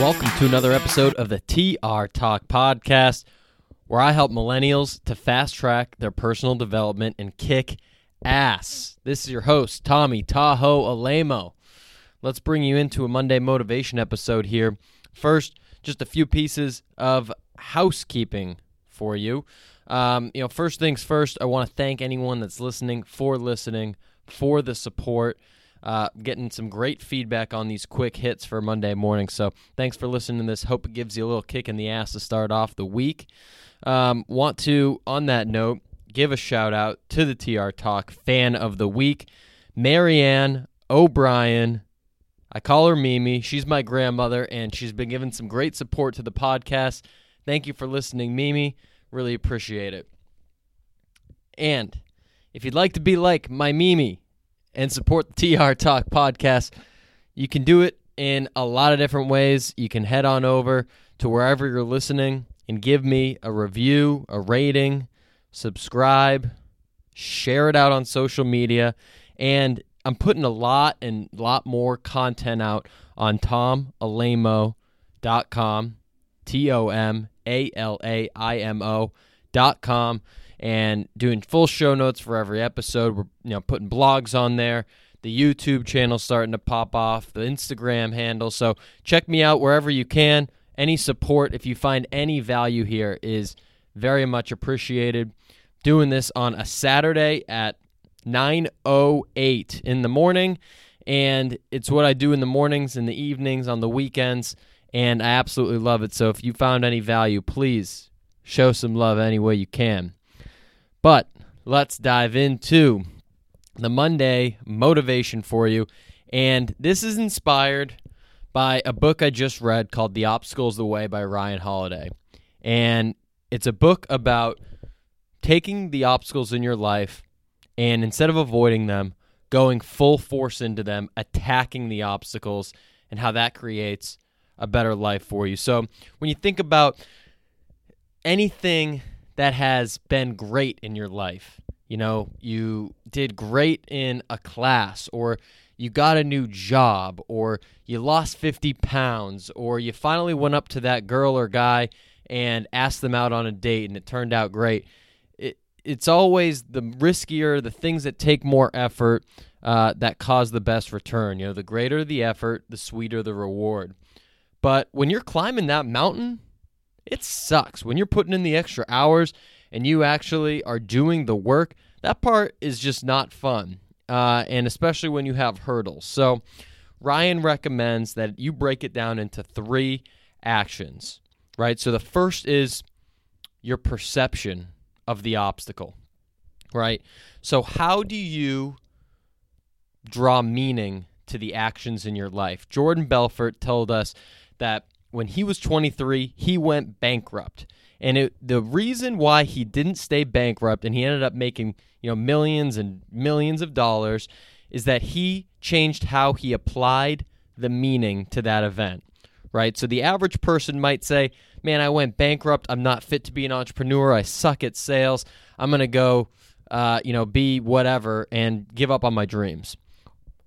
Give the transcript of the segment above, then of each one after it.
Welcome to another episode of the TR Talk podcast, where I help millennials to fast track their personal development and kick ass. This is your host, Tommy Tahoe Alaimo. Let's bring you into a Monday motivation episode here. First, just a few pieces of housekeeping for you. Um, you know, first things first, I want to thank anyone that's listening for listening, for the support. Uh, getting some great feedback on these quick hits for Monday morning. So thanks for listening to this. Hope it gives you a little kick in the ass to start off the week. Um, want to, on that note, give a shout out to the TR Talk fan of the week, Marianne O'Brien. I call her Mimi. She's my grandmother, and she's been giving some great support to the podcast. Thank you for listening, Mimi. Really appreciate it. And if you'd like to be like my Mimi and support the TR Talk podcast, you can do it in a lot of different ways. You can head on over to wherever you're listening and give me a review, a rating, subscribe, share it out on social media, and I'm putting a lot and a lot more content out on tomalaimo.com, T O M A L A I M O.com, and doing full show notes for every episode. We're you know putting blogs on there. The YouTube channel starting to pop off, the Instagram handle. So check me out wherever you can. Any support, if you find any value here, is very much appreciated. Doing this on a Saturday at 9:08 in the morning, and it's what I do in the mornings in the evenings on the weekends, and I absolutely love it. So if you found any value, please show some love any way you can. But let's dive into the Monday motivation for you, and this is inspired by a book I just read called The Obstacle's of the Way by Ryan Holiday. And it's a book about taking the obstacles in your life and instead of avoiding them, going full force into them, attacking the obstacles, and how that creates a better life for you. So when you think about anything that has been great in your life, you know, you did great in a class, or you got a new job, or you lost 50 pounds, or you finally went up to that girl or guy and asked them out on a date and it turned out great. It, it's always the riskier, the things that take more effort uh, that cause the best return. You know, the greater the effort, the sweeter the reward. But when you're climbing that mountain, it sucks. When you're putting in the extra hours and you actually are doing the work, that part is just not fun. Uh, and especially when you have hurdles. So, Ryan recommends that you break it down into three actions, right? So, the first is your perception of the obstacle, right? So, how do you draw meaning to the actions in your life? Jordan Belfort told us that when he was 23, he went bankrupt. And it, the reason why he didn't stay bankrupt and he ended up making, you know, millions and millions of dollars is that he changed how he applied the meaning to that event. Right? So the average person might say, "Man, I went bankrupt. I'm not fit to be an entrepreneur. I suck at sales. I'm going to go uh, you know, be whatever and give up on my dreams."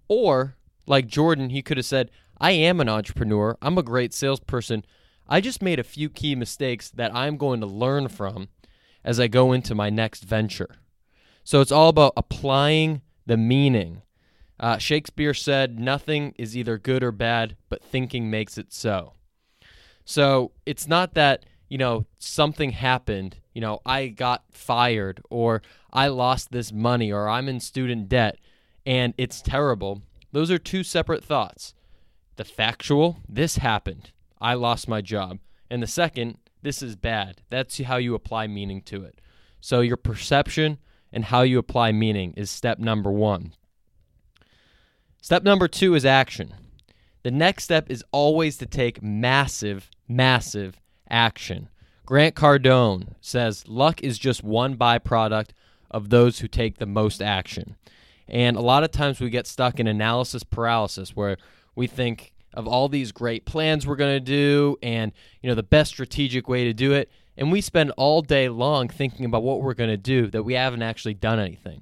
Or like Jordan, he could have said, I am an entrepreneur. I'm a great salesperson. I just made a few key mistakes that I'm going to learn from as I go into my next venture. So it's all about applying the meaning. Uh, Shakespeare said, Nothing is either good or bad, but thinking makes it so. So it's not that, you know, something happened, you know, I got fired or I lost this money or I'm in student debt and it's terrible. Those are two separate thoughts. The factual, this happened. I lost my job. And the second, this is bad. That's how you apply meaning to it. So your perception and how you apply meaning is step number one. Step number two is action. The next step is always to take massive, massive action. Grant Cardone says luck is just one byproduct of those who take the most action. And a lot of times we get stuck in analysis paralysis where we think of all these great plans we're going to do and you know the best strategic way to do it and we spend all day long thinking about what we're going to do that we haven't actually done anything.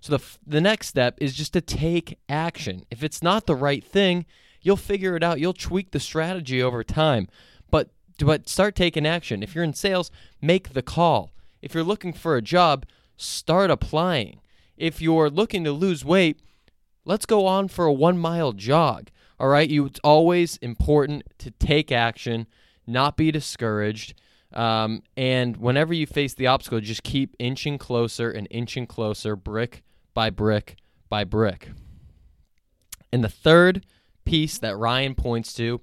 So the the next step is just to take action. If it's not the right thing, you You'll figure it out. You'll tweak the strategy over time. But but start taking action. If you're in sales, make the call. If you're looking for a job, start applying. If you're looking to lose weight, let's go on for a 1-mile jog. All right? You it's always important to take action, not be discouraged. Um, and whenever you face the obstacle, just keep inching closer and inching closer, brick by brick by brick. And the third piece that Ryan points to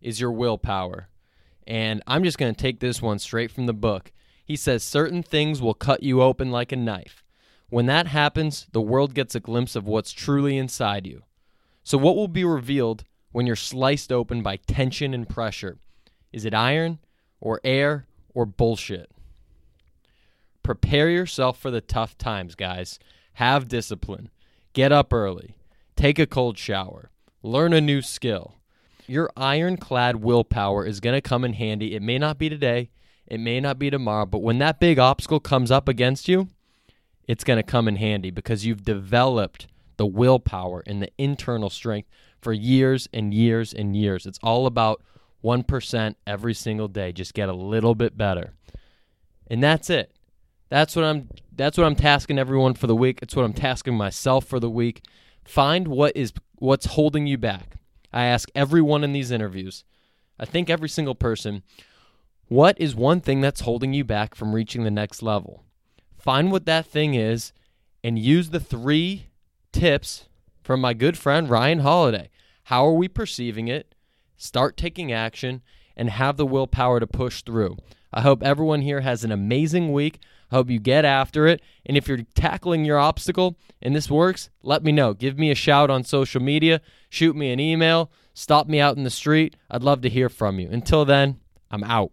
is your willpower. And I'm just going to take this one straight from the book. He says certain things will cut you open like a knife. When that happens, the world gets a glimpse of what's truly inside you. So, what will be revealed when you're sliced open by tension and pressure? Is it iron or air or bullshit? Prepare yourself for the tough times, guys. Have discipline. Get up early. Take a cold shower. Learn a new skill. Your ironclad willpower is going to come in handy. It may not be today, it may not be tomorrow, but when that big obstacle comes up against you, it's going to come in handy because you've developed the willpower and the internal strength for years and years and years. It's all about 1% every single day. Just get a little bit better. And that's it. That's what I'm that's what I'm tasking everyone for the week. It's what I'm tasking myself for the week. Find what is what's holding you back. I ask everyone in these interviews. I think every single person, what is one thing that's holding you back from reaching the next level? Find what that thing is and use the three tips from my good friend Ryan Holiday. How are we perceiving it? Start taking action and have the willpower to push through. I hope everyone here has an amazing week. I hope you get after it. And if you're tackling your obstacle and this works, let me know. Give me a shout on social media, shoot me an email, stop me out in the street. I'd love to hear from you. Until then, I'm out.